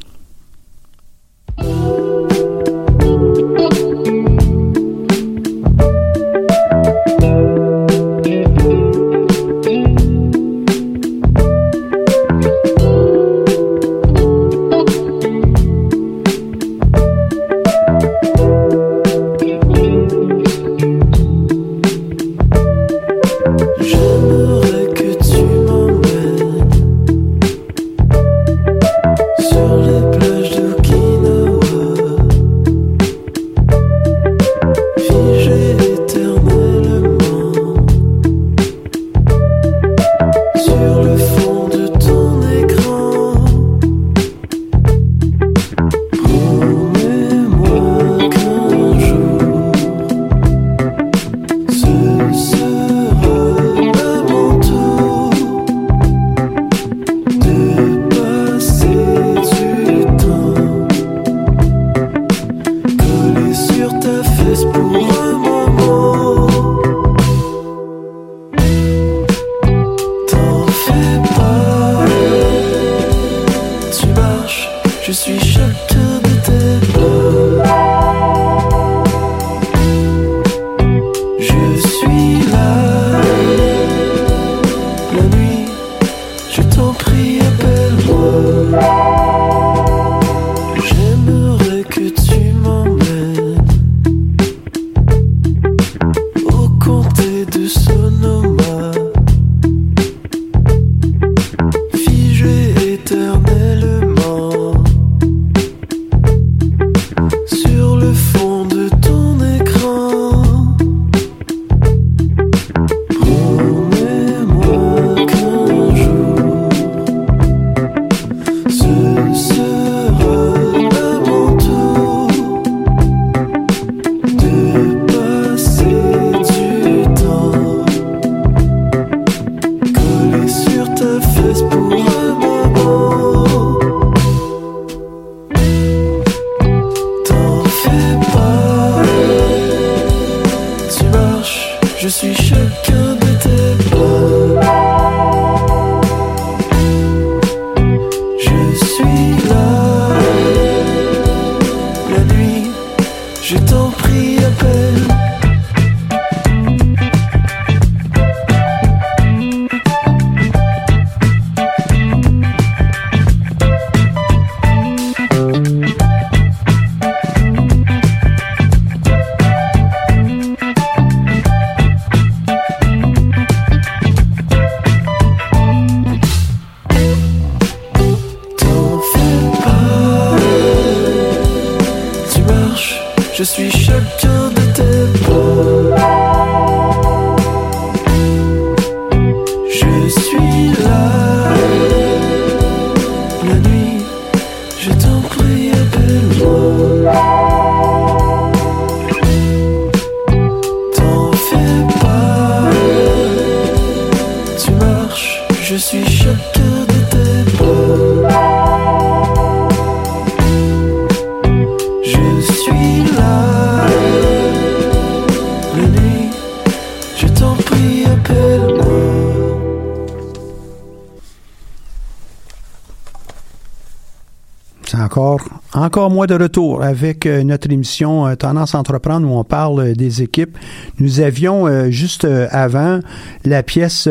De retour avec euh, notre émission euh, Tendance entreprendre où on parle euh, des équipes. Nous avions juste avant la pièce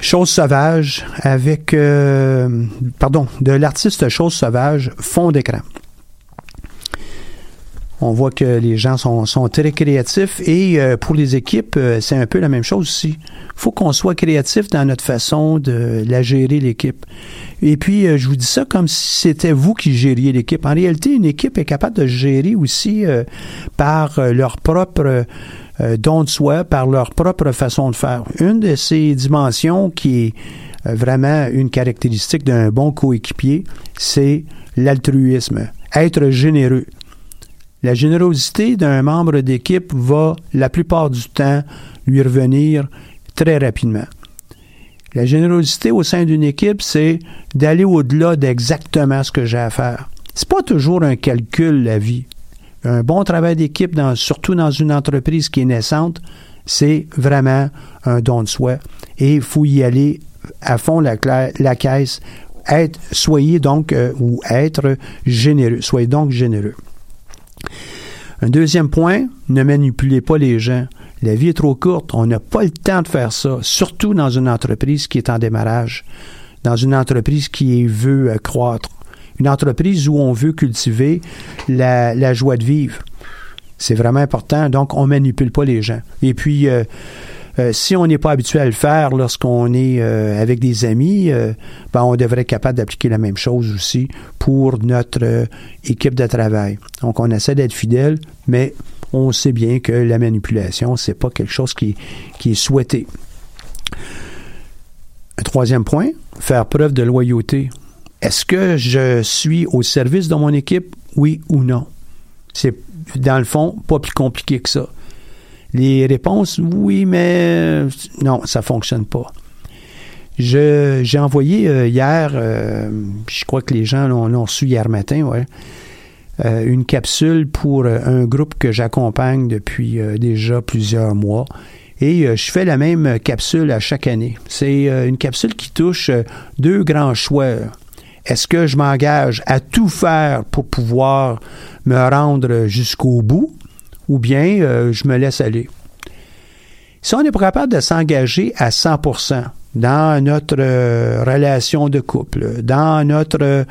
Chose sauvage avec, pardon, de l'artiste Chose sauvage, fond d'écran. On voit que les gens sont, très créatifs et euh, pour les équipes, euh, c'est un peu la même chose aussi. faut qu'on soit créatif dans notre façon de gérer, l'équipe. Et puis, euh, je vous dis ça comme si c'était vous qui gériez l'équipe. En réalité, une équipe est capable de gérer aussi par leur propre don de soi, par leur propre façon de faire. Une de ces dimensions qui est vraiment une caractéristique d'un bon coéquipier, c'est l'altruisme, être généreux. La générosité d'un membre d'équipe va, la plupart du temps, lui revenir très rapidement. La générosité au sein d'une équipe, c'est d'aller au-delà d'exactement ce que j'ai à faire. C'est pas toujours un calcul, la vie. Un bon travail d'équipe, surtout dans une entreprise qui est naissante, c'est vraiment un don de soi. Et il faut y aller à fond la, caisse. Soyez donc, euh, ou être généreux. Soyez donc généreux. Un deuxième point, ne manipulez pas les gens. La vie est trop courte. On n'a pas le temps de faire ça, surtout dans une entreprise qui est en démarrage, dans une entreprise qui veut euh, croître, une entreprise où on veut cultiver la, joie de vivre. C'est vraiment important. Donc, on manipule pas les gens. Et puis, euh, euh, si on n'est pas habitué à le faire lorsqu'on est euh, avec des amis, euh, ben, on devrait être capable d'appliquer la même chose aussi pour notre équipe de travail. Donc, on essaie d'être fidèle, mais on sait bien que la manipulation, c'est pas quelque chose qui, qui est souhaité. Un troisième point, faire preuve de loyauté. Est-ce que je suis au service de mon équipe, oui ou non? C'est, dans le fond, pas plus compliqué que ça. Les réponses, oui, mais non, ça fonctionne pas. J'ai envoyé euh, hier, euh, je crois que les gens l'ont, reçu hier matin, ouais, euh, une capsule pour un groupe que j'accompagne depuis déjà plusieurs mois. Et je fais la même capsule à chaque année. C'est une capsule qui touche deux grands choix. Est-ce que je m'engage à tout faire pour pouvoir me rendre jusqu'au bout? Ou bien euh, je me laisse aller? Si on n'est pas capable de s'engager à 100 dans notre euh, relation de couple, dans notre euh,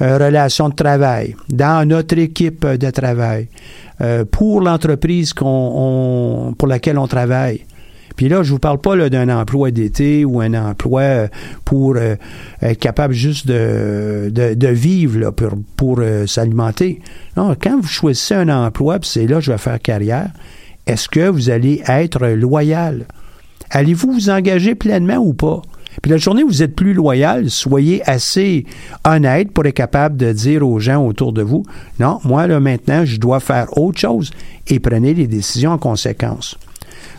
relation de travail, dans notre équipe de travail, euh, pour l'entreprise qu'on, on- pour laquelle on travaille. Puis là, je vous parle pas d'un emploi d'été ou un emploi euh, pour euh, être capable juste de, de, de vivre là, pour, pour euh, s'alimenter. Non, quand vous choisissez un emploi, puis c'est là que je vais faire carrière, est-ce que vous allez être loyal? Allez-vous vous engager pleinement ou pas? Puis la journée où vous êtes plus loyal, soyez assez honnête pour être capable de dire aux gens autour de vous, non, moi là maintenant, je dois faire autre chose et prenez les décisions en conséquence.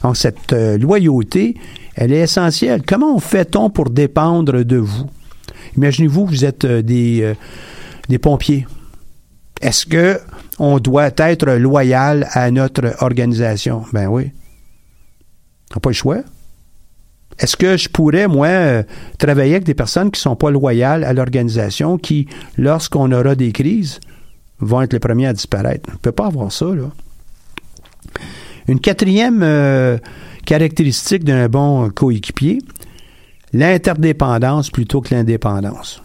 Donc cette euh, loyauté, elle est essentielle. Comment fait-on pour dépendre de vous? Imaginez-vous, vous êtes euh, des, euh, des pompiers. Est-ce que on doit être loyal à notre organisation? Ben oui. On pas le choix. Est-ce que je pourrais, moi, travailler avec des personnes qui ne sont pas loyales à l'organisation, qui, lorsqu'on aura des crises, vont être les premiers à disparaître? On ne peut pas avoir ça, là. Une quatrième euh, caractéristique d'un bon coéquipier, l'interdépendance plutôt que l'indépendance.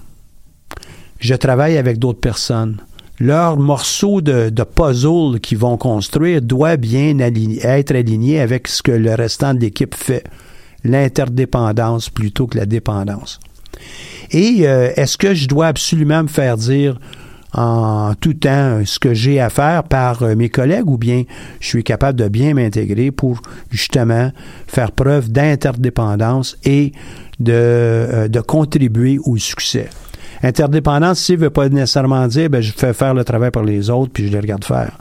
Je travaille avec d'autres personnes. Leur morceau de, puzzle qu'ils vont construire doit bien être aligné avec ce que le restant de l'équipe fait. L'interdépendance plutôt que la dépendance. Et euh, est-ce que je dois absolument me faire dire en tout temps ce que j'ai à faire par euh, mes collègues ou bien je suis capable de bien m'intégrer pour justement faire preuve d'interdépendance et de, euh, de contribuer au succès. Interdépendance, ça ne veut pas nécessairement dire ben, je fais faire le travail par les autres puis je les regarde faire.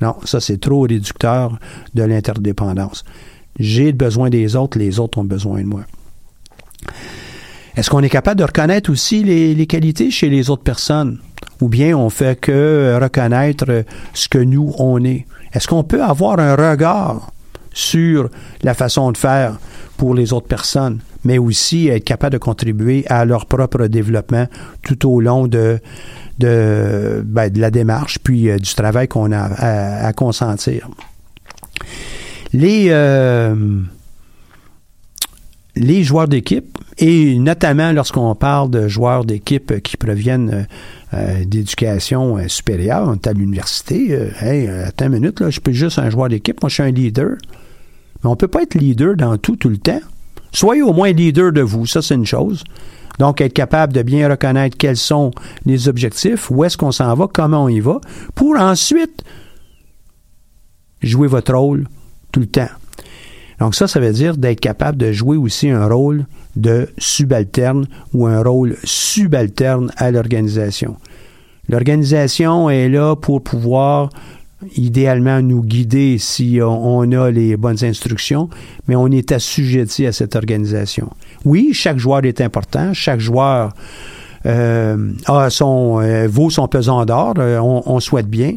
Non, ça c'est trop réducteur de l'interdépendance. J'ai besoin des autres, les autres ont besoin de moi. Est-ce qu'on est capable de reconnaître aussi les, les, qualités chez les autres personnes? Ou bien on fait que reconnaître ce que nous, on est? Est-ce qu'on peut avoir un regard sur la façon de faire pour les autres personnes, mais aussi être capable de contribuer à leur propre développement tout au long de, de, ben, de la démarche, puis euh, du travail qu'on a à, à, consentir? Les, euh, les joueurs d'équipe, et notamment lorsqu'on parle de joueurs d'équipe qui proviennent euh, d'éducation euh, supérieure, on est à l'université, euh, hey, attends une minute, là, je peux juste un joueur d'équipe, moi je suis un leader. Mais on peut pas être leader dans tout, tout le temps. Soyez au moins leader de vous, ça c'est une chose. Donc, être capable de bien reconnaître quels sont les objectifs, où est-ce qu'on s'en va, comment on y va, pour ensuite jouer votre rôle tout le temps. Donc ça, ça veut dire d'être capable de jouer aussi un rôle de subalterne ou un rôle subalterne à l'organisation. L'organisation est là pour pouvoir idéalement nous guider si on a les bonnes instructions, mais on est assujetti à cette organisation. Oui, chaque joueur est important, chaque joueur euh, a son, euh, vaut son pesant d'or, euh, on, on souhaite bien,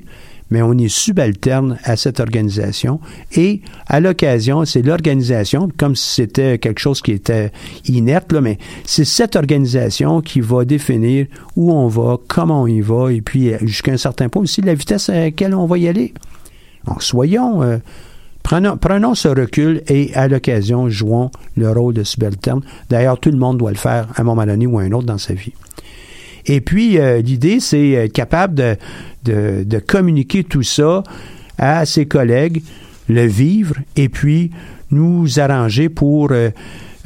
mais on est subalterne à cette organisation. Et à l'occasion, c'est l'organisation, comme si c'était quelque chose qui était inerte, là, mais c'est cette organisation qui va définir où on va, comment on y va, et puis jusqu'à un certain point aussi la vitesse à laquelle on va y aller. Donc, soyons, euh, prenons, prenons ce recul et à l'occasion, jouons le rôle de subalterne. D'ailleurs, tout le monde doit le faire à un moment donné ou à un autre dans sa vie. Et puis, euh, l'idée, c'est être capable de, de, communiquer tout ça à ses collègues, le vivre, et puis nous arranger pour euh,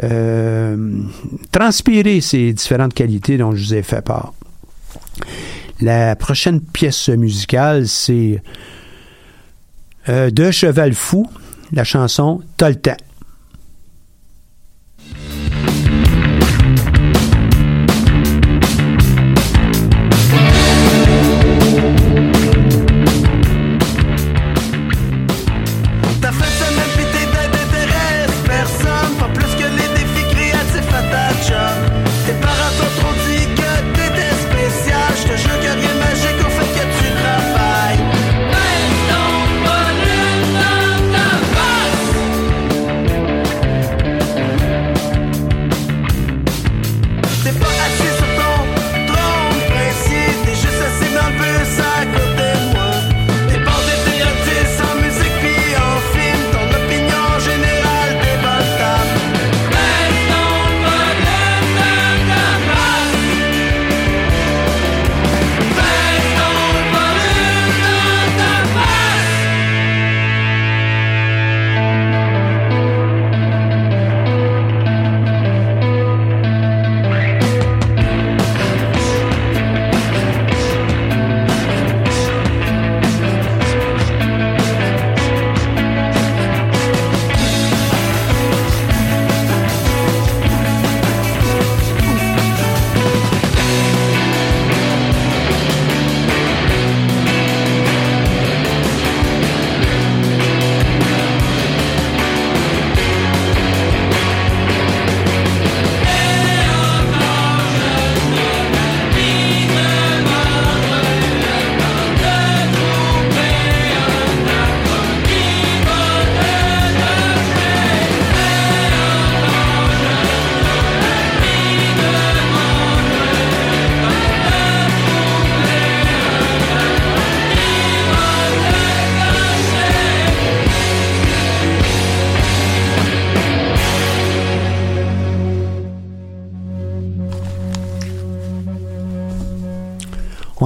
euh, transpirer ces différentes qualités dont je vous ai fait part. La prochaine pièce musicale, c'est de Cheval Fou, la chanson T'as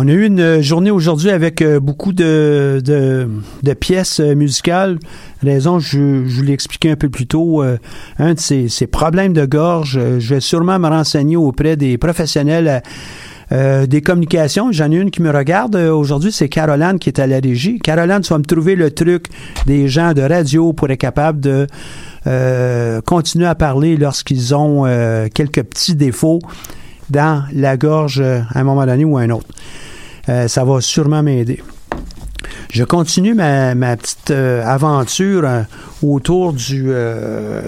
On a eu une journée aujourd'hui avec euh, beaucoup de, de, de, pièces euh, musicales. Raison, je, je vous l'ai expliqué un peu plus tôt, euh, un de ces, ces, problèmes de gorge. Je vais sûrement me renseigner auprès des professionnels Euh, des communications, j'en ai une qui me regarde euh, aujourd'hui, c'est Caroline qui est à la régie. Caroline, tu vas me trouver le truc des gens de radio pour être capable de euh, continuer à parler lorsqu'ils ont euh, quelques petits défauts dans la gorge euh, à un moment donné ou à un autre. Euh, ça va sûrement m'aider. Je continue ma, petite euh, aventure euh, autour du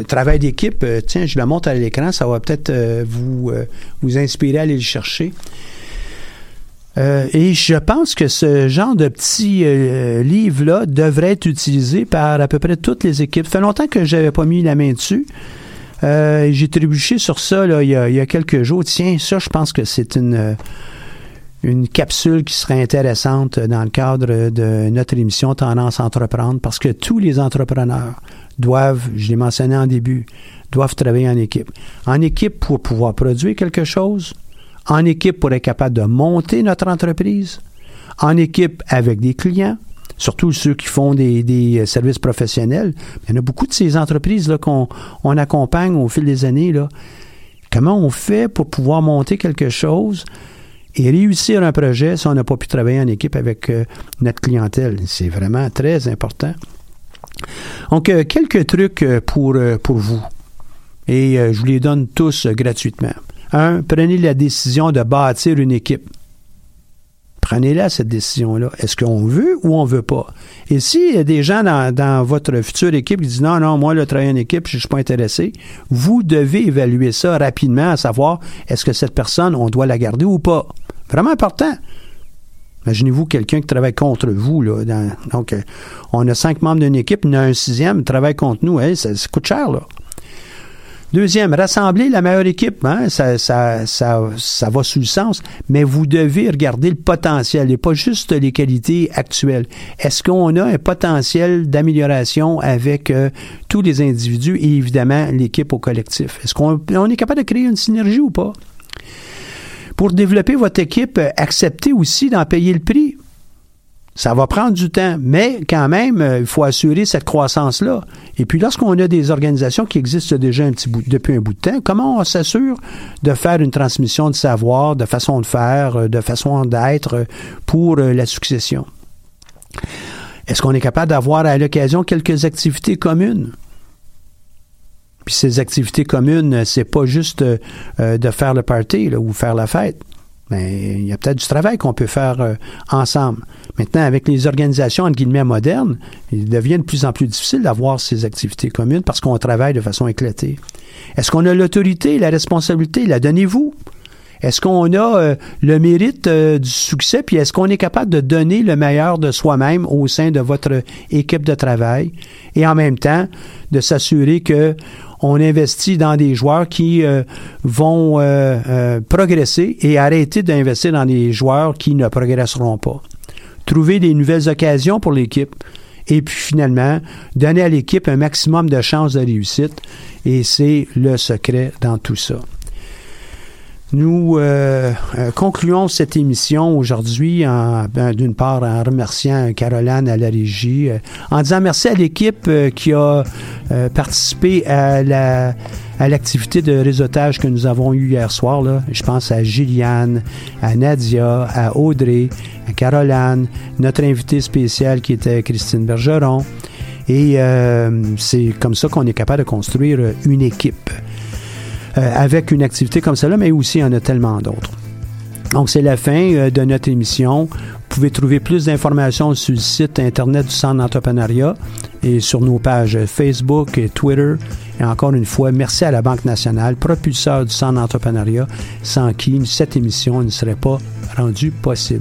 travail d'équipe. Tiens, je le montre à l'écran, ça va peut-être vous, vous inspirer à aller le chercher. Et je pense que ce genre de petit livre-là devrait être utilisé par à peu près toutes les équipes. Ça fait longtemps que j'avais pas mis la main dessus. J'ai trébuché sur ça il, y a, quelques jours. Tiens, ça, je pense que c'est une, une capsule qui serait intéressante dans le cadre de notre émission Tendance à entreprendre parce que tous les entrepreneurs doivent, je l'ai mentionné en début, doivent travailler en équipe. En équipe pour pouvoir produire quelque chose, en équipe pour être capable de monter notre entreprise, en équipe avec des clients, surtout ceux qui font des, des services professionnels. Il y en a beaucoup de ces entreprises qu'on on accompagne au fil des années. Là. Comment on fait pour pouvoir monter quelque chose et réussir un projet si on n'a pas pu travailler en équipe avec euh, notre clientèle? C'est vraiment très important. Donc, euh, quelques trucs euh, pour, pour vous. Et je vous les donne tous gratuitement. Un, prenez la décision de bâtir une équipe. Prenez-la, cette décision-là. Est-ce qu'on veut ou on veut pas? Et s'il y a des gens dans, votre future équipe qui disent non, non, moi, le travail en équipe, je ne suis pas intéressé, vous devez évaluer ça rapidement, à savoir est-ce que cette personne, on doit la garder ou pas? Vraiment important. Imaginez-vous quelqu'un qui travaille contre vous. Donc, euh, on a cinq membres d'une équipe, en a un sixième travaille contre nous. Ça, ça coûte cher, là. Deuxième, rassembler la meilleure équipe. Hein, ça, ça, ça, ça va sous le sens. Mais vous devez regarder le potentiel et pas juste les qualités actuelles. Est-ce qu'on a un potentiel d'amélioration avec euh, tous les individus et évidemment l'équipe au collectif? Est-ce qu'on on est capable de créer une synergie ou pas? Pour développer votre équipe, acceptez aussi d'en payer le prix. Ça va prendre du temps, mais quand même, euh, il faut assurer cette croissance-là. Et puis, lorsqu'on a des organisations qui existent déjà depuis un bout de temps, comment on s'assure de faire une transmission de savoir, de façon de faire, euh, de façon d'être euh, pour la succession? Est-ce qu'on est capable d'avoir à l'occasion quelques activités communes? Puis ces activités communes, c'est pas juste de faire le party ou faire la fête. Il y a peut-être du travail qu'on peut faire euh, ensemble. Maintenant, avec les organisations entre guillemets modernes, il devient de plus en plus difficile d'avoir ces activités communes parce qu'on travaille de façon éclatée. Est-ce qu'on a l'autorité, la responsabilité? La donnez-vous? Est-ce qu'on a euh, le mérite euh, du succès? Puis est-ce qu'on est capable de donner le meilleur de soi-même au sein de votre équipe de travail? Et en même temps, de s'assurer que on investit dans des joueurs qui euh, vont euh, euh, progresser et arrêter d'investir dans des joueurs qui ne progresseront pas. Trouver des nouvelles occasions pour l'équipe et puis finalement donner à l'équipe un maximum de chances de réussite et c'est le secret dans tout ça. Nous euh, euh, concluons cette émission aujourd'hui en, ben, d'une part en remerciant Caroline à la régie, euh, en disant merci à l'équipe euh, qui a euh, participé à la à l'activité de réseautage que nous avons eue hier soir. Là. Je pense à Gilliane, à Nadia, à Audrey, à Caroline, notre invité spécial qui était Christine Bergeron. Et euh, c'est comme ça qu'on est capable de construire une équipe avec une activité comme celle-là, mais aussi il y en a tellement d'autres. Donc, c'est la fin euh, de notre émission. Vous pouvez trouver plus d'informations sur le site Internet du Centre d'entrepreneuriat et sur nos pages Facebook et Twitter. Et encore une fois, merci à la Banque nationale, propulseur du Centre d'entrepreneuriat, sans qui cette émission ne serait pas rendue possible.